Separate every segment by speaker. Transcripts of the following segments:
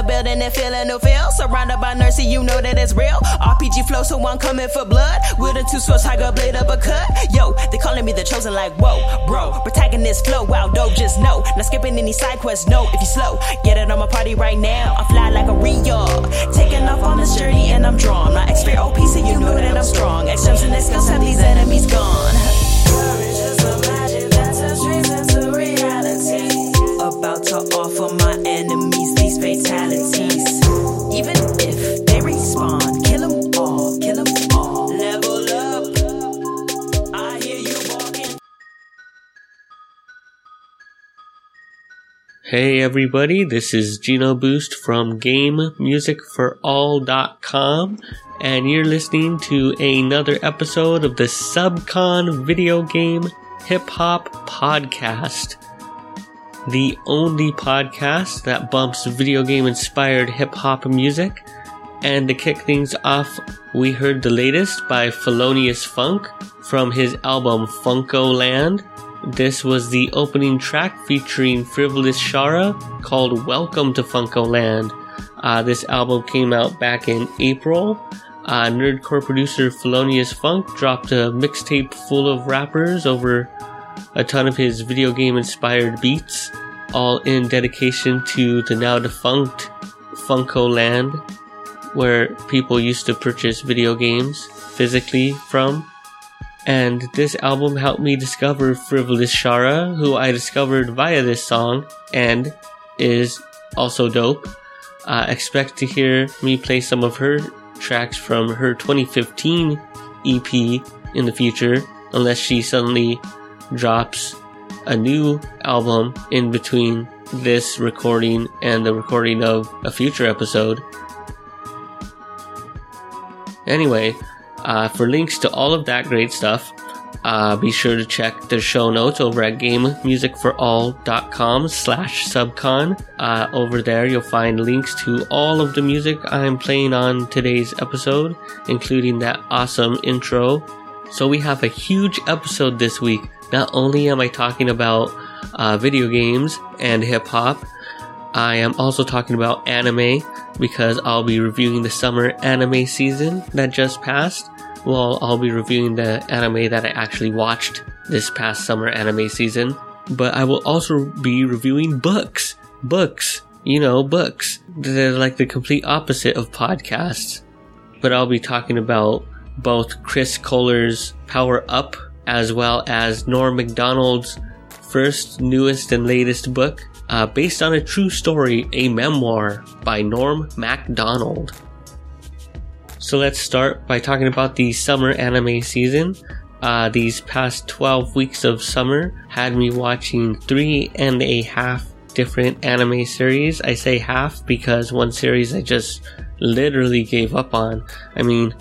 Speaker 1: the building and feeling no feel. Surrounded by mercy, you know that it's real. RPG flow, so I'm coming for blood. With a two swords, tiger blade up a cut. Yo, they calling me the chosen, like, whoa, bro. Protagonist flow, wow, dope, just know. Not skipping any side quests, no, if you slow. Get it on my party right now. I fly like a Rio. Taking off on this journey, and I'm drawn. My expert OP, so you know that I'm strong. Jumps and skills have these enemies gone.
Speaker 2: Hey everybody, this is Geno Boost from GameMusicForAll.com, and you're listening to another episode of the Subcon Video Game Hip Hop Podcast. The only podcast that bumps video game inspired hip hop music. And to kick things off, we heard the latest by Felonious Funk from his album Funcoland. This was the opening track featuring Frivolous Shara called Welcome to Funcoland. Uh, this album came out back in April. Uh, nerdcore producer Felonious Funk dropped a mixtape full of rappers over a ton of his video game inspired beats, all in dedication to the now defunct Funcoland, where people used to purchase video games physically from. And this album helped me discover Frivolous Shara, who I discovered via this song and is also dope. Uh, expect to hear me play some of her tracks from her 2015 EP in the future, unless she suddenly drops a new album in between this recording and the recording of a future episode. Anyway, uh, for links to all of that great stuff, uh, be sure to check the show notes over at gamemusicforall.com slash subcon. Uh, over there, you'll find links to all of the music I'm playing on today's episode, including that awesome intro. So we have a huge episode this week. Not only am I talking about uh, video games and hip hop, I am also talking about anime because I'll be reviewing the summer anime season that just passed. Well, I'll be reviewing the anime that I actually watched this past summer anime season. But I will also be reviewing books. Books. You know, books. They're like the complete opposite of podcasts. But I'll be talking about both Chris Kohler's Power Up as well as Norm MacDonald's first, newest, and latest book, uh, based on a true story, a memoir by Norm MacDonald. So let's start by talking about the summer anime season. Uh, these past 12 weeks of summer had me watching three and a half different anime series. I say half because one series I just literally gave up on. I mean,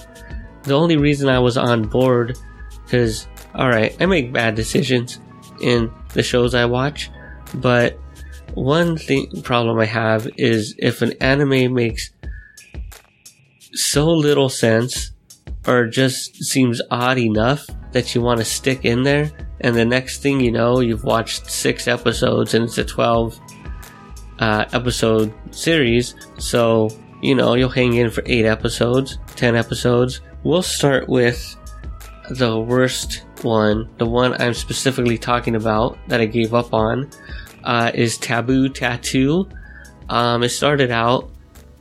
Speaker 2: the only reason I was on board, because, alright, I make bad decisions in the shows I watch, but one thing problem I have is if an anime makes so little sense or just seems odd enough that you want to stick in there and the next thing you know you've watched six episodes and it's a 12 uh, episode series so you know you'll hang in for eight episodes 10 episodes. We'll start with the worst one the one i'm specifically talking about that i gave up on uh, is taboo tattoo um, it started out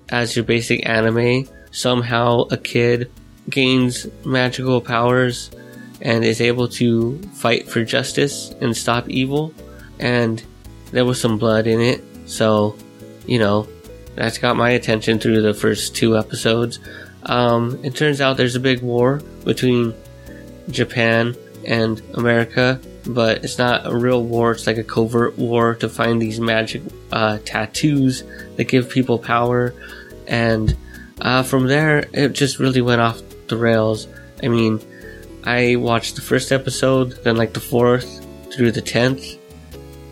Speaker 2: as your basic anime somehow a kid gains magical powers and is able to fight for justice and stop evil. And there was some blood in it, so you know that's got my attention through the first two episodes. Um, it turns out there's a big war between Japan and America, but it's not a real war. It's like a covert war to find these magic uh, tattoos that give people power and uh, from there, it just really went off the rails. I mean, I watched the first episode, then like the fourth through the tenth,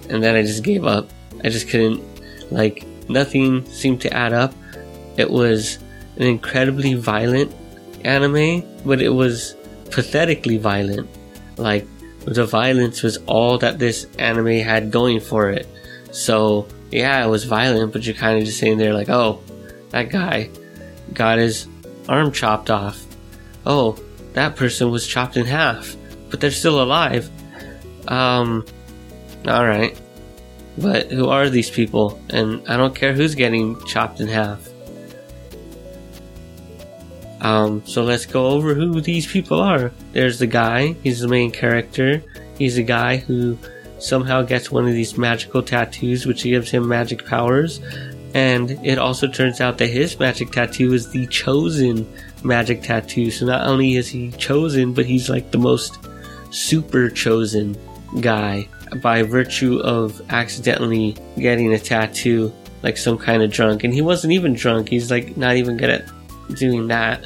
Speaker 2: and then I just gave up. I just couldn't, like, nothing seemed to add up. It was an incredibly violent anime, but it was pathetically violent. Like, the violence was all that this anime had going for it. So, yeah, it was violent, but you're kind of just sitting there like, oh, that guy got his arm chopped off. Oh, that person was chopped in half, but they're still alive. Um, alright. But who are these people? And I don't care who's getting chopped in half. Um, so let's go over who these people are. There's the guy, he's the main character. He's a guy who somehow gets one of these magical tattoos, which gives him magic powers. And it also turns out that his magic tattoo is the chosen magic tattoo. So not only is he chosen, but he's like the most super chosen guy by virtue of accidentally getting a tattoo like some kind of drunk. And he wasn't even drunk, he's like not even good at doing that.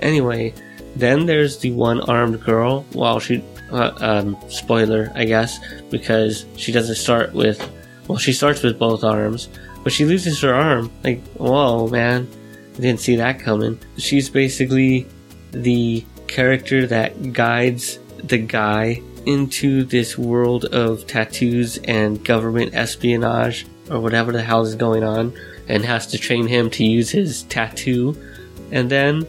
Speaker 2: Anyway, then there's the one armed girl. Well, she, uh, um, spoiler, I guess, because she doesn't start with, well, she starts with both arms, but she loses her arm. Like, whoa, man. I didn't see that coming. She's basically the character that guides the guy into this world of tattoos and government espionage or whatever the hell is going on and has to train him to use his tattoo. And then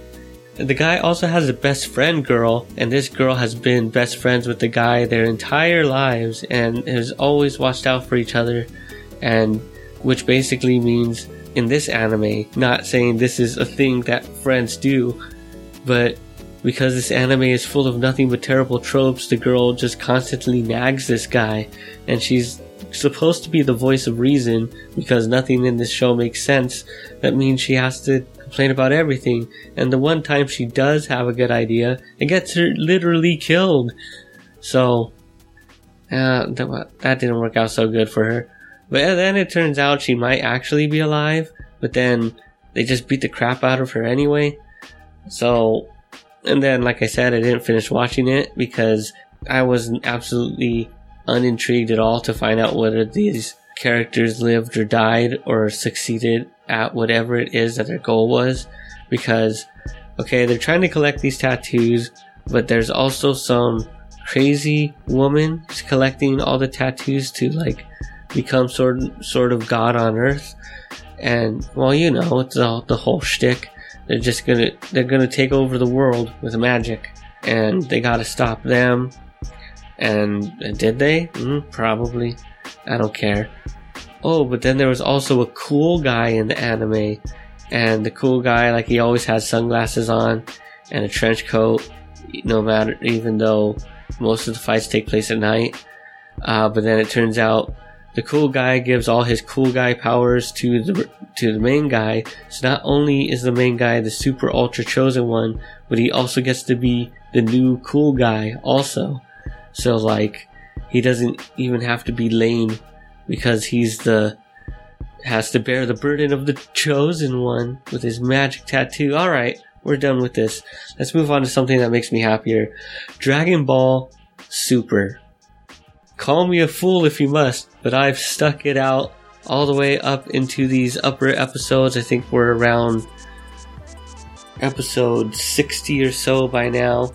Speaker 2: the guy also has a best friend girl, and this girl has been best friends with the guy their entire lives and has always watched out for each other. And which basically means in this anime, not saying this is a thing that friends do, but because this anime is full of nothing but terrible tropes, the girl just constantly nags this guy, and she's supposed to be the voice of reason because nothing in this show makes sense. That means she has to complain about everything, and the one time she does have a good idea, it gets her literally killed. So, uh, that didn't work out so good for her. But then it turns out she might actually be alive, but then they just beat the crap out of her anyway. So, and then, like I said, I didn't finish watching it because I was absolutely unintrigued at all to find out whether these characters lived or died or succeeded at whatever it is that their goal was. Because, okay, they're trying to collect these tattoos, but there's also some crazy woman collecting all the tattoos to like become sort sort of God on Earth. And well, you know, it's all the whole shtick. They're just gonna they're gonna take over the world with magic, and they gotta stop them. And, and did they? Mm, probably. I don't care. Oh, but then there was also a cool guy in the anime, and the cool guy, like he always has sunglasses on and a trench coat, no matter, even though most of the fights take place at night. Uh, but then it turns out the cool guy gives all his cool guy powers to the to the main guy. So not only is the main guy the super ultra chosen one, but he also gets to be the new cool guy also. So like he doesn't even have to be lame because he's the has to bear the burden of the chosen one with his magic tattoo. All right, we're done with this. Let's move on to something that makes me happier. Dragon Ball Super. Call me a fool if you must, but I've stuck it out all the way up into these upper episodes. I think we're around episode 60 or so by now.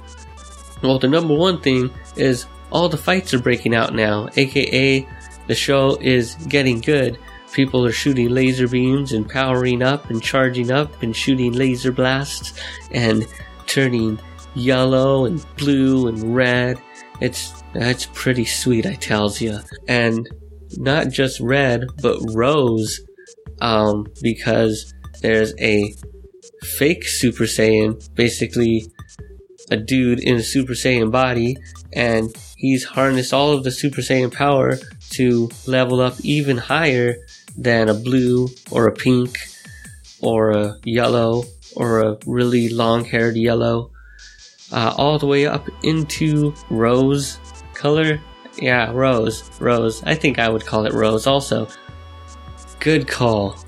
Speaker 2: Well, the number one thing is all the fights are breaking out now, aka the show is getting good. People are shooting laser beams and powering up and charging up and shooting laser blasts and turning yellow and blue and red. It's that's pretty sweet, I tells you. And not just red, but rose, um, because there's a fake Super Saiyan, basically a dude in a Super Saiyan body, and he's harnessed all of the Super Saiyan power to level up even higher than a blue or a pink or a yellow or a really long haired yellow, uh, all the way up into rose color. Yeah, rose, rose. I think I would call it rose also. Good call,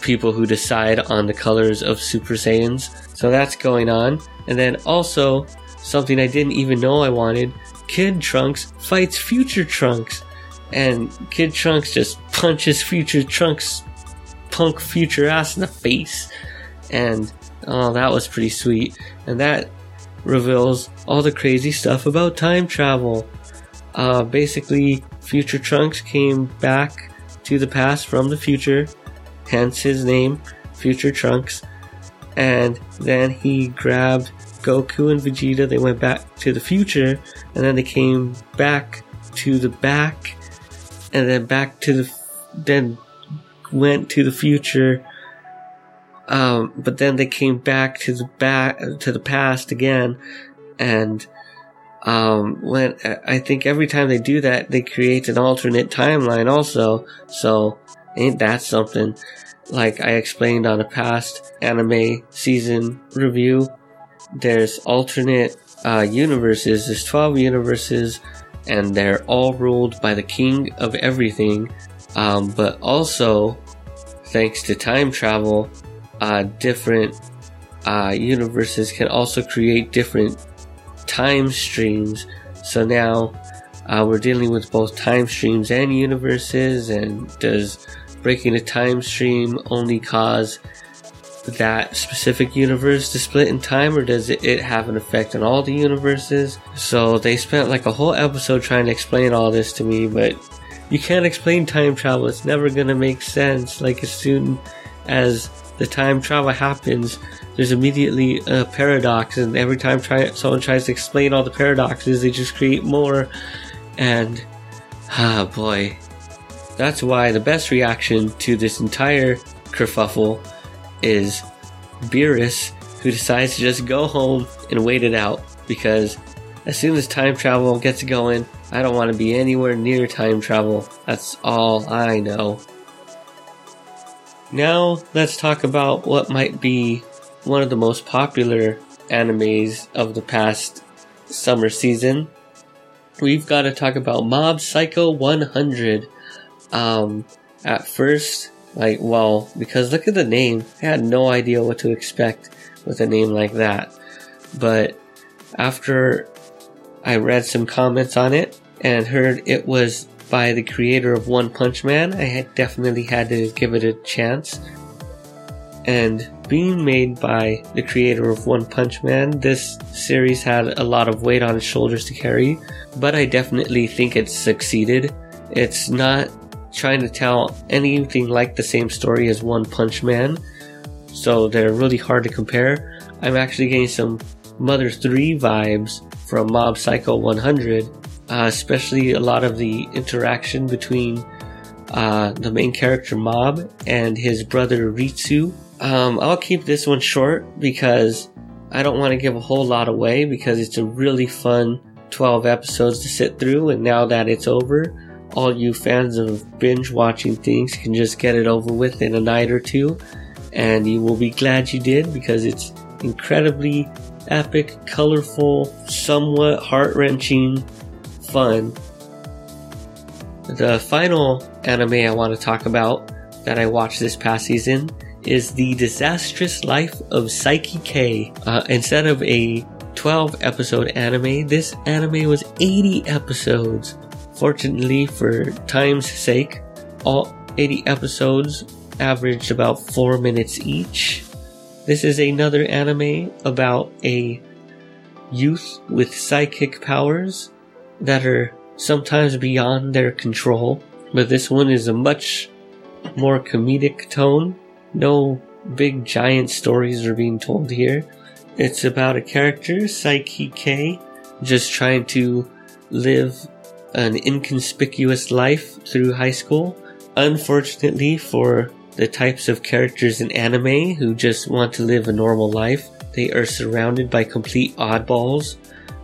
Speaker 2: people who decide on the colors of Super Saiyans. So that's going on. And then also, something I didn't even know I wanted Kid Trunks fights Future Trunks and Kid Trunks just punches Future Trunks punk future ass in the face. And oh, that was pretty sweet. And that reveals all the crazy stuff about time travel. Uh, basically, Future Trunks came back to the past from the future, hence his name, Future Trunks. And then he grabbed Goku and Vegeta. They went back to the future, and then they came back to the back, and then back to the, then went to the future. Um, but then they came back to the back to the past again, and um, when I think every time they do that, they create an alternate timeline also. So ain't that something? Like I explained on a past anime season review, there's alternate uh, universes. There's 12 universes, and they're all ruled by the king of everything. Um, but also, thanks to time travel, uh, different uh, universes can also create different time streams. So now uh, we're dealing with both time streams and universes. And does breaking a time stream only cause that specific universe to split in time, or does it have an effect on all the universes? So they spent like a whole episode trying to explain all this to me, but you can't explain time travel. It's never gonna make sense. Like as soon as the time travel happens, there's immediately a paradox, and every time try, someone tries to explain all the paradoxes, they just create more. And ah, boy, that's why the best reaction to this entire kerfuffle is Beerus, who decides to just go home and wait it out because as soon as time travel gets going, I don't want to be anywhere near time travel. That's all I know. Now, let's talk about what might be one of the most popular animes of the past summer season. We've got to talk about Mob Psycho 100. Um, at first, like, well, because look at the name, I had no idea what to expect with a name like that. But after I read some comments on it and heard it was by the creator of One Punch Man, I had definitely had to give it a chance. And being made by the creator of One Punch Man, this series had a lot of weight on its shoulders to carry, but I definitely think it's succeeded. It's not trying to tell anything like the same story as One Punch Man, so they're really hard to compare. I'm actually getting some Mother 3 vibes from Mob Psycho 100, uh, especially a lot of the interaction between uh, the main character Mob and his brother Ritsu. Um, I'll keep this one short because I don't want to give a whole lot away because it's a really fun 12 episodes to sit through, and now that it's over, all you fans of binge watching things can just get it over with in a night or two, and you will be glad you did because it's incredibly epic, colorful, somewhat heart wrenching fun. The final anime I want to talk about that I watched this past season is The Disastrous Life of Saiki K. Uh, instead of a 12 episode anime, this anime was 80 episodes. Fortunately, for time's sake, all 80 episodes averaged about 4 minutes each. This is another anime about a youth with psychic powers that are sometimes beyond their control, but this one is a much more comedic tone. No big giant stories are being told here. It's about a character, Saiki K, just trying to live an inconspicuous life through high school. Unfortunately for the types of characters in anime who just want to live a normal life, they are surrounded by complete oddballs.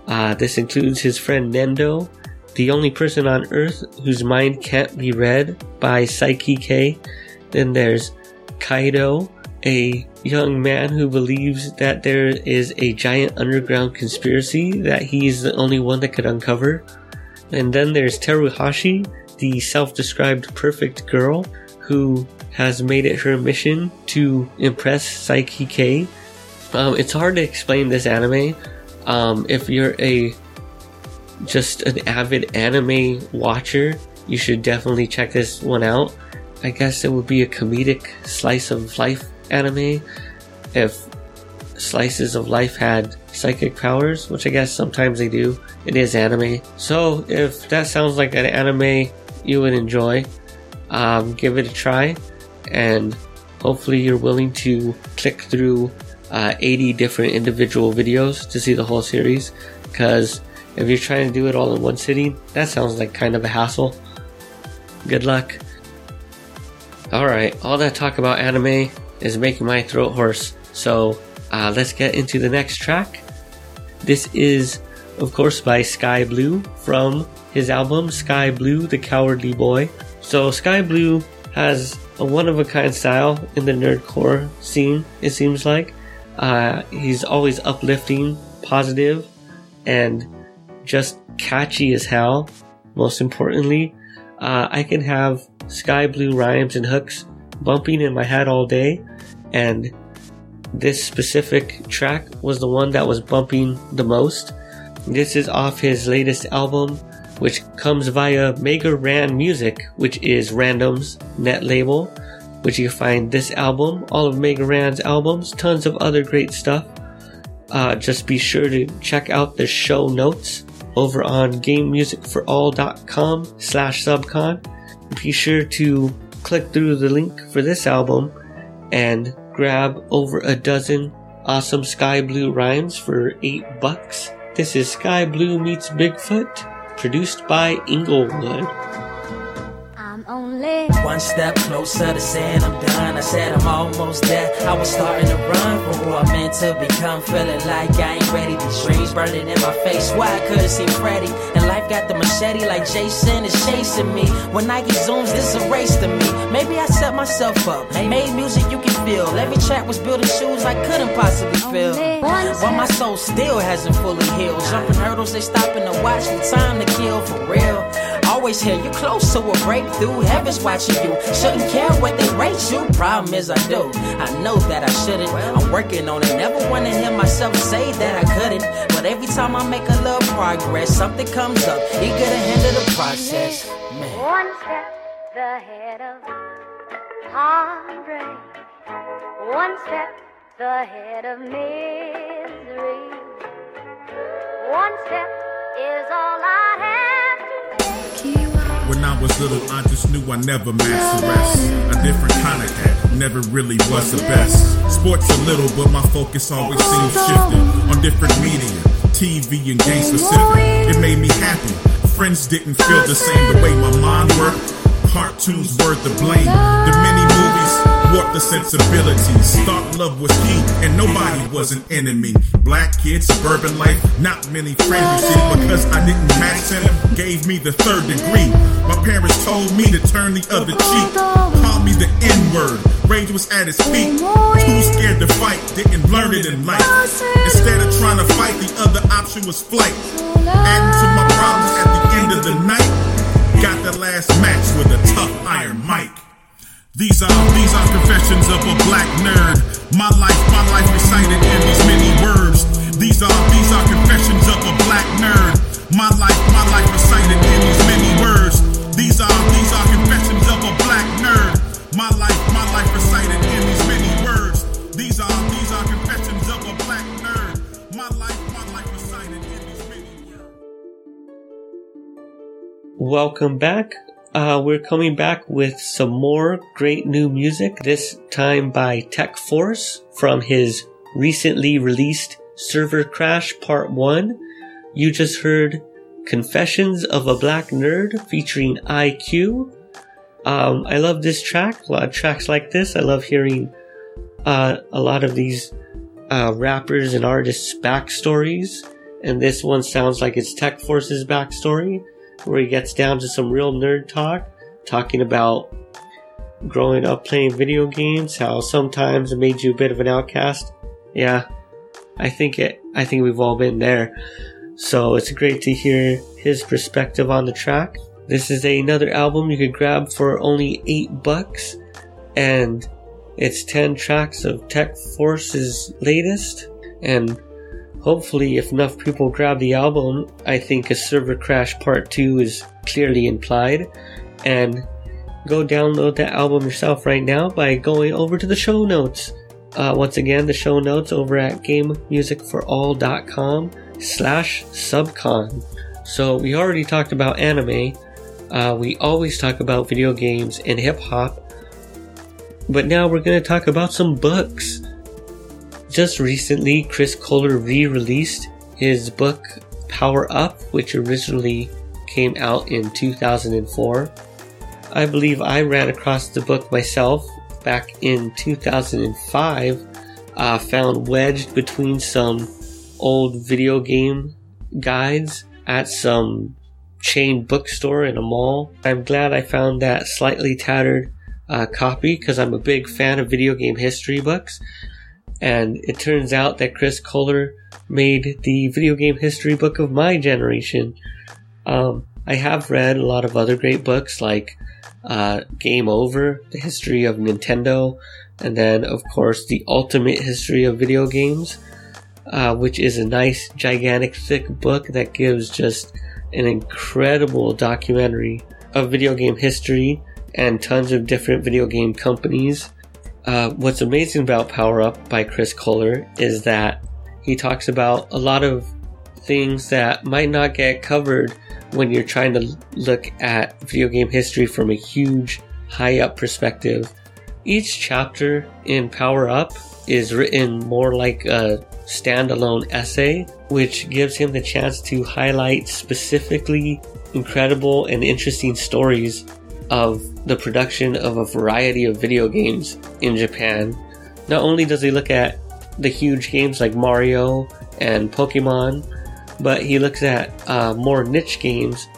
Speaker 2: Uh, this includes his friend Nendo, the only person on Earth whose mind can't be read by Saiki K. Then there's Kaido, a young man who believes that there is a giant underground conspiracy that he's the only one that could uncover. And then there's Teruhashi, the self described perfect girl who has made it her mission to impress Saiki K. Um, it's hard to explain this anime. Um, if you're a just an avid anime watcher, you should definitely check this one out. I guess it would be a comedic slice of life anime if slices of life had psychic powers, which I guess sometimes they do. It is anime. So if that sounds like an anime you would enjoy, um, give it a try, and hopefully you're willing to click through uh, 80 different individual videos to see the whole series. Because if you're trying to do it all in one sitting, that sounds like kind of a hassle. Good luck. Alright, all that talk about anime is making my throat hoarse. So uh, let's get into the next track. This is, of course, by Skyblew from his album Skyblew, The Cowardly Boy. So Skyblew has a one of a kind style in the nerdcore scene, it seems like. Uh, he's always uplifting, positive, and just catchy as hell. Most importantly, uh, I can have Skyblew rhymes and hooks bumping in my head all day, and this specific track was the one that was bumping the most. This is off his latest album, which comes via Mega Ran Music, which is Random's net label, which you find this album, all of Mega Ran's albums, tons of other great stuff. Uh, just be sure to check out the show notes over on gamemusicforall.com slash subcon. Be sure to click through the link for this album and grab over a dozen awesome Skyblew rhymes for eight bucks. This is Skyblew Meets Bigfoot produced by Inglewood.
Speaker 3: One step closer to saying I'm done. I said I'm almost there. I was starting to run from who I meant to become. Feeling like I ain't ready. These dreams burning in my face. Why I couldn't see Freddy. And life got the machete like Jason is chasing me. When Nike zooms, this a race to me. Maybe I set myself up. Made music you can feel. Every track was building shoes I couldn't possibly feel. While my soul still hasn't fully healed. Jumping hurdles, they stopping to watch me. Time to kill for real. Always hear you close to a breakthrough. Heaven's watching you. Shouldn't care what they rate you. Problem is, I do. I know that I shouldn't. I'm working on it. Never wanna hear myself say that I couldn't. But every time I make a little progress, something comes up. Eager to handle the process. Man.
Speaker 4: one step ahead of heartbreak, one step ahead of misery. One step is all I have to.
Speaker 5: When I was little, I just knew I never matched the rest. A different kind of cat, never really was the best. Sports a little, but my focus always seemed shifted on different media, TV and game specific. It made me happy. Friends didn't feel the same the way my mind worked. Cartoons were the blame. The many movies warped the sensibilities. Thought love was key, and nobody was an enemy. Black kids, suburban life, not many friends you see because I didn't match them. Gave me the third degree. My parents told me to turn the other cheek. Called me the N word. Rage was at its peak. Too scared to fight, didn't learn it in life. Instead of trying to fight, the other option was flight. Adding to my problems at the end of the night. Got the last match with a. These are these are confessions of a black nerd. My life, my life recited in these many words. These are these are confessions of a black nerd. My life, my life recited in these many words. These are these are confessions of a black nerd. My life, my life recited in these many words. These are these are confessions of a black nerd. My life, my life recited in these many words.
Speaker 2: Welcome back. Uh, we're coming back with some more great new music, this time by Tech Force from his recently released Server Crash Part 1. You just heard Confessions of a Black Nerd featuring IQ. Um, I love this track, a lot of tracks like this. I love hearing uh, a lot of these uh, rappers and artists' backstories. And this one sounds like it's Tech Force's backstory where he gets down to some real nerd talk, talking about growing up playing video games, how sometimes it made you a bit of an outcast. Yeah, I think it, I think we've all been there. So it's great to hear his perspective on the track. This is another album you could grab for only eight bucks, and it's 10 tracks of Tech Force's latest, and hopefully if enough people grab the album, I think a server crash part 2 is clearly implied, and go download that album yourself right now by going over to the show notes. Uh, once again, the show notes over at gamemusicforall.com slash subcon. So we already talked about anime. Uh, we always talk about video games and hip hop. But now we're going to talk about some books. Just recently, Chris Kohler re released his book Power Up, which originally came out in 2004. I believe I ran across the book myself back in 2005, uh, found wedged between some old video game guides at some chain bookstore in a mall. I'm glad I found that slightly tattered uh, copy because I'm a big fan of video game history books. And it turns out that Chris Kohler made the video game history book of my generation. Um, I have read a lot of other great books like uh, Game Over, the history of Nintendo, and then, of course, the ultimate history of video games, uh, which is a nice, gigantic, thick book that gives just an incredible documentary of video game history and tons of different video game companies. Uh, what's amazing about Power Up by Chris Kohler is that he talks about a lot of things that might not get covered when you're trying to look at video game history from a huge, high up perspective. Each chapter in Power Up is written more like a standalone essay, which gives him the chance to highlight specifically incredible and interesting stories of the production of a variety of video games in Japan. Not only does he look at the huge games like Mario and Pokemon, but he looks at uh, more niche games.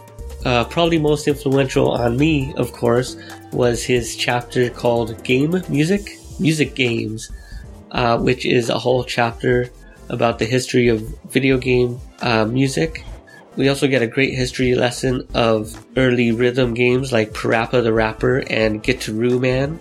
Speaker 2: Uh, probably most influential on me, of course, was his chapter called Game Music, Music Games, uh, which is a whole chapter about the history of video game uh, music. We also get a great history lesson of early rhythm games like Parappa the Rapper and Gitaroo Man.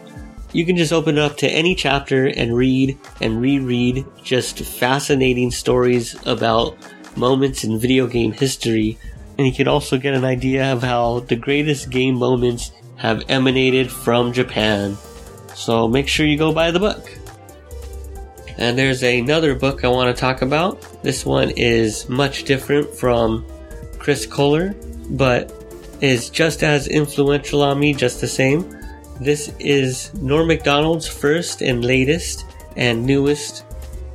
Speaker 2: You can just open it up to any chapter and read and reread just fascinating stories about moments in video game history, and you can also get an idea of how the greatest game moments have emanated from Japan. So make sure you go buy the book. And there's another book I want to talk about. This one is much different from Chris Kohler, but is just as influential on me, just the same. This is Norm MacDonald's first and latest and newest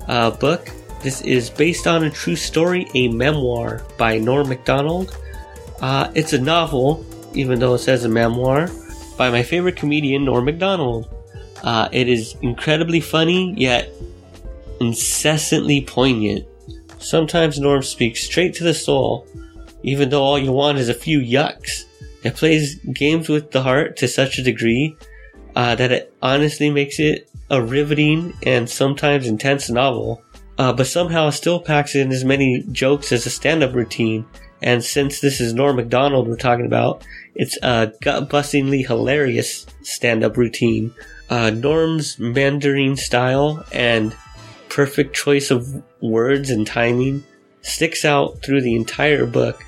Speaker 2: uh, book. This is based on a true story, a memoir by Norm MacDonald. Uh, it's a novel, even though it says a memoir, by my favorite comedian, Norm MacDonald. Uh, it is incredibly funny, yet incessantly poignant. Sometimes Norm speaks straight to the soul, even though all you want is a few yucks. It plays games with the heart to such a degree uh, that it honestly makes it a riveting and sometimes intense novel uh, but somehow still packs in as many jokes as a stand-up routine. And since this is Norm Macdonald we're talking about, it's a gut-bustingly hilarious stand-up routine. Uh, Norm's Mandarin style and perfect choice of words and timing sticks out through the entire book.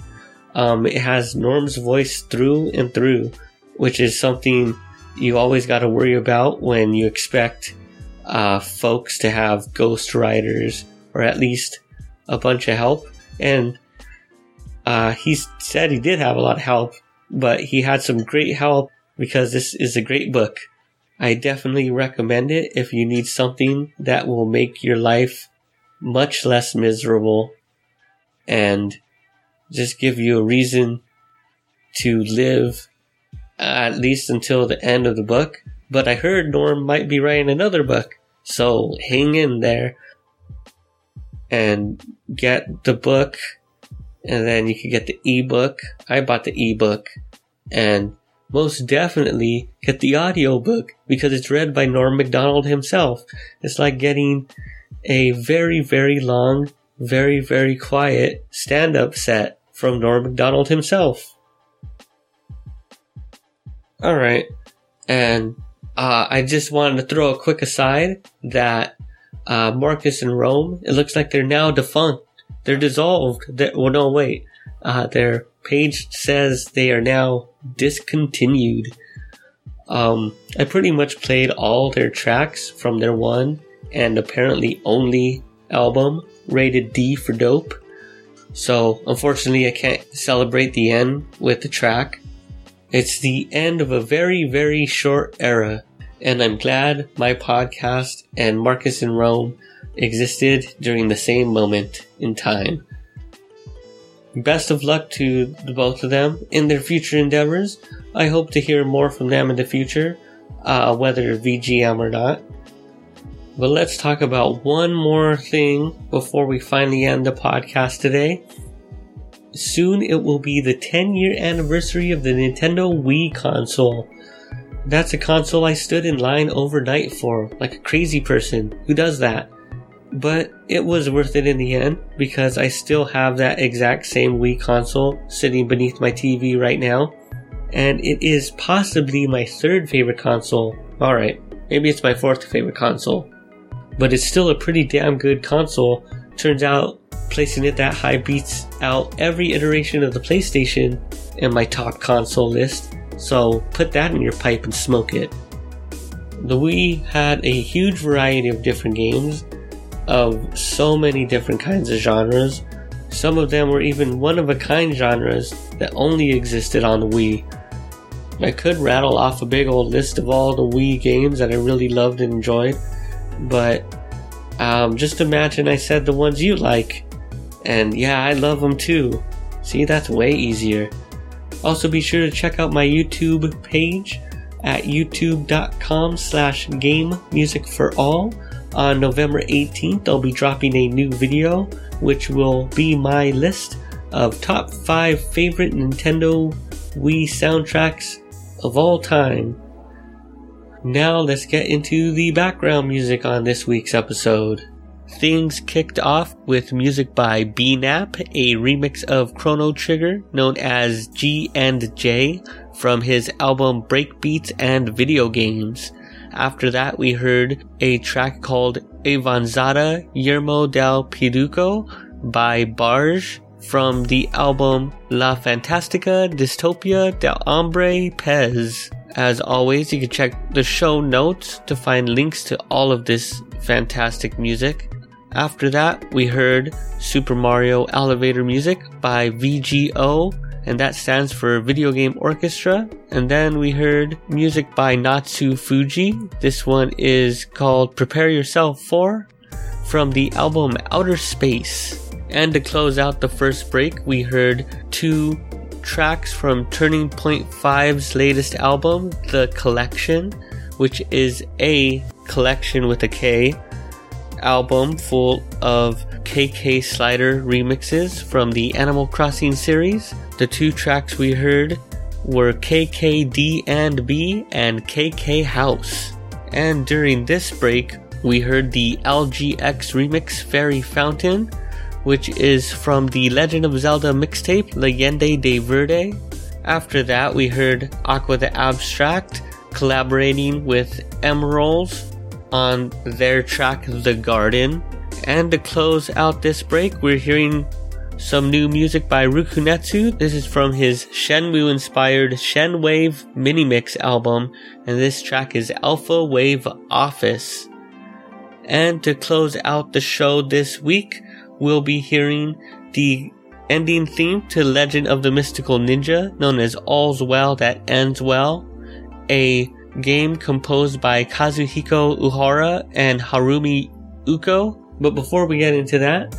Speaker 2: Um, it has Norm's voice through and through, which is something you always got to worry about when you expect uh, folks to have ghostwriters or at least a bunch of help. And uh, he said he did have a lot of help, but he had some great help because this is a great book. I definitely recommend it if you need something that will make your life much less miserable and just give you a reason to live uh, at least until the end of the book. But I heard Norm might be writing another book. So hang in there and get the book and then you can get the ebook. I bought the ebook and most definitely get the audiobook because it's read by Norm MacDonald himself. It's like getting a very, very long, very, very quiet stand up set from Norm MacDonald himself. Alright. And uh, I just wanted to throw a quick aside that uh, Marcus and Rome, it looks like they're now defunct. They're dissolved. They're, well, no, wait. Uh, their page says they are now discontinued. Um, I pretty much played all their tracks from their one and apparently only album, rated D for dope. So, unfortunately, I can't celebrate the end with the track. It's the end of a very, very short era, and I'm glad my podcast and Marcus in Rome existed during the same moment in time. Best of luck to the both of them in their future endeavors. I hope to hear more from them in the future, uh, whether VGM or not. But let's talk about one more thing before we finally end the podcast today. Soon it will be the 10 year anniversary of the Nintendo Wii console. That's a console I stood in line overnight for, like a crazy person. Who does that? But it was worth it in the end because I still have that exact same Wii console sitting beneath my TV right now. And it is possibly my third favorite console. Alright, maybe it's my fourth favorite console. But it's still a pretty damn good console. Turns out placing it that high beats out every iteration of the PlayStation in my top console list. So put that in your pipe and smoke it. The Wii had a huge variety of different games of so many different kinds of genres. Some of them were even one of a kind genres that only existed on the Wii. I could rattle off a big old list of all the Wii games that I really loved and enjoyed, but um, just imagine I said the ones you like. And yeah, I love them too. See, that's way easier. Also, be sure to check out my YouTube page at youtube.com slash game music for all on November 18th, I'll be dropping a new video, which will be my list of top 5 favorite Nintendo Wii soundtracks of all time. Now let's get into the background music on this week's episode. Things kicked off with music by BNAP, a remix of Chrono Trigger known as G and J from his album Breakbeats and Video Games. After that, we heard a track called Avanzada Yermo del Piduco by Barge from the album La Fantastica Dystopia del Hombre Pez. As always, you can check the show notes to find links to all of this fantastic music. After that, we heard Super Mario Elevator Music by VGO and that stands for Video Game Orchestra. And then we heard music by Natsu Fuji. This one is called Prepare Yourself For from the album Outer Space. And to close out the first break, we heard two tracks from Turning Point 5's latest album, The Collection, which is a collection with a K album full of KK Slider remixes from the Animal Crossing series. The two tracks we heard were KKD and B and KK House. And during this break, we heard the LGX remix Fairy Fountain, which is from the Legend of Zelda mixtape Leyenda de Verde. After that, we heard Aqua the Abstract collaborating with Emeralds on their track The Garden. And to close out this break, we're hearing some new music by Rukunetsu. This is from his Shenmue inspired Shenwave mini mix album, and this track is Alpha Wave Office. And to close out the show this week, we'll be hearing the ending theme to Legend of the Mystical Ninja, known as All's Well That Ends Well, a game composed by Kazuhiko Uehara and Harumi Ueko. But before we get into that,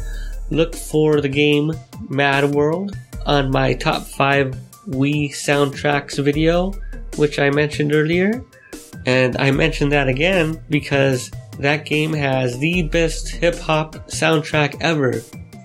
Speaker 2: look for the game Mad World on my top 5 Wii soundtracks video, which I mentioned earlier. And I mentioned that again because that game has the best hip hop soundtrack ever.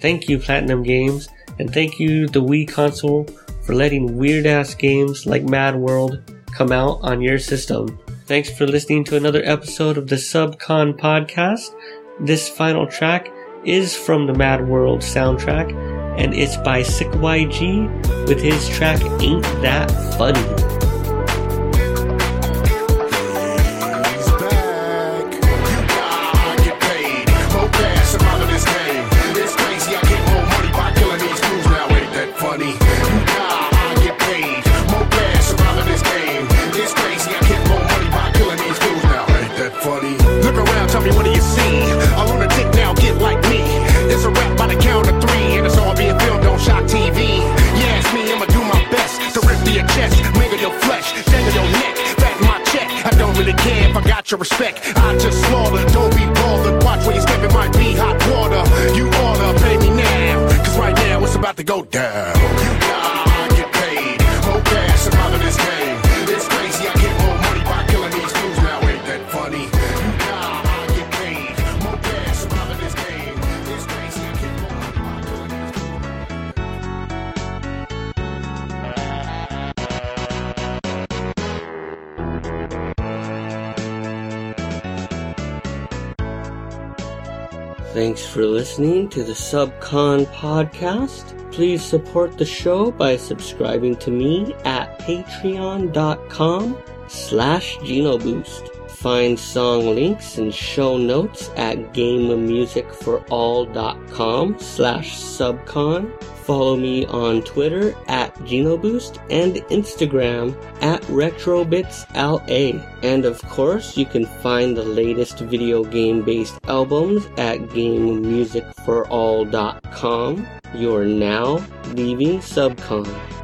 Speaker 2: Thank you, Platinum Games, and thank you, the Wii console, for letting weird ass games like Mad World come out on your system. Thanks for listening to another episode of the Subcon podcast. This final track is from the Mad World soundtrack, and it's by Sick YG with his track Ain't That Funny.
Speaker 6: Got your respect. I just slaughter, don't be bothered. Watch where you step, it might be hot water. You oughta pay me now, cause right now it's about to go down.
Speaker 2: Thanks for listening to the Subcon podcast. Please support the show by subscribing to me at patreon.com slash genoboost. Find song links and show notes at gamemusicforall.com slash subcon. Follow me on Twitter at GenoBoost and Instagram at RetrobitsLA. And of course, you can find the latest video game based albums at GameMusicForAll.com. You're now leaving Subcon.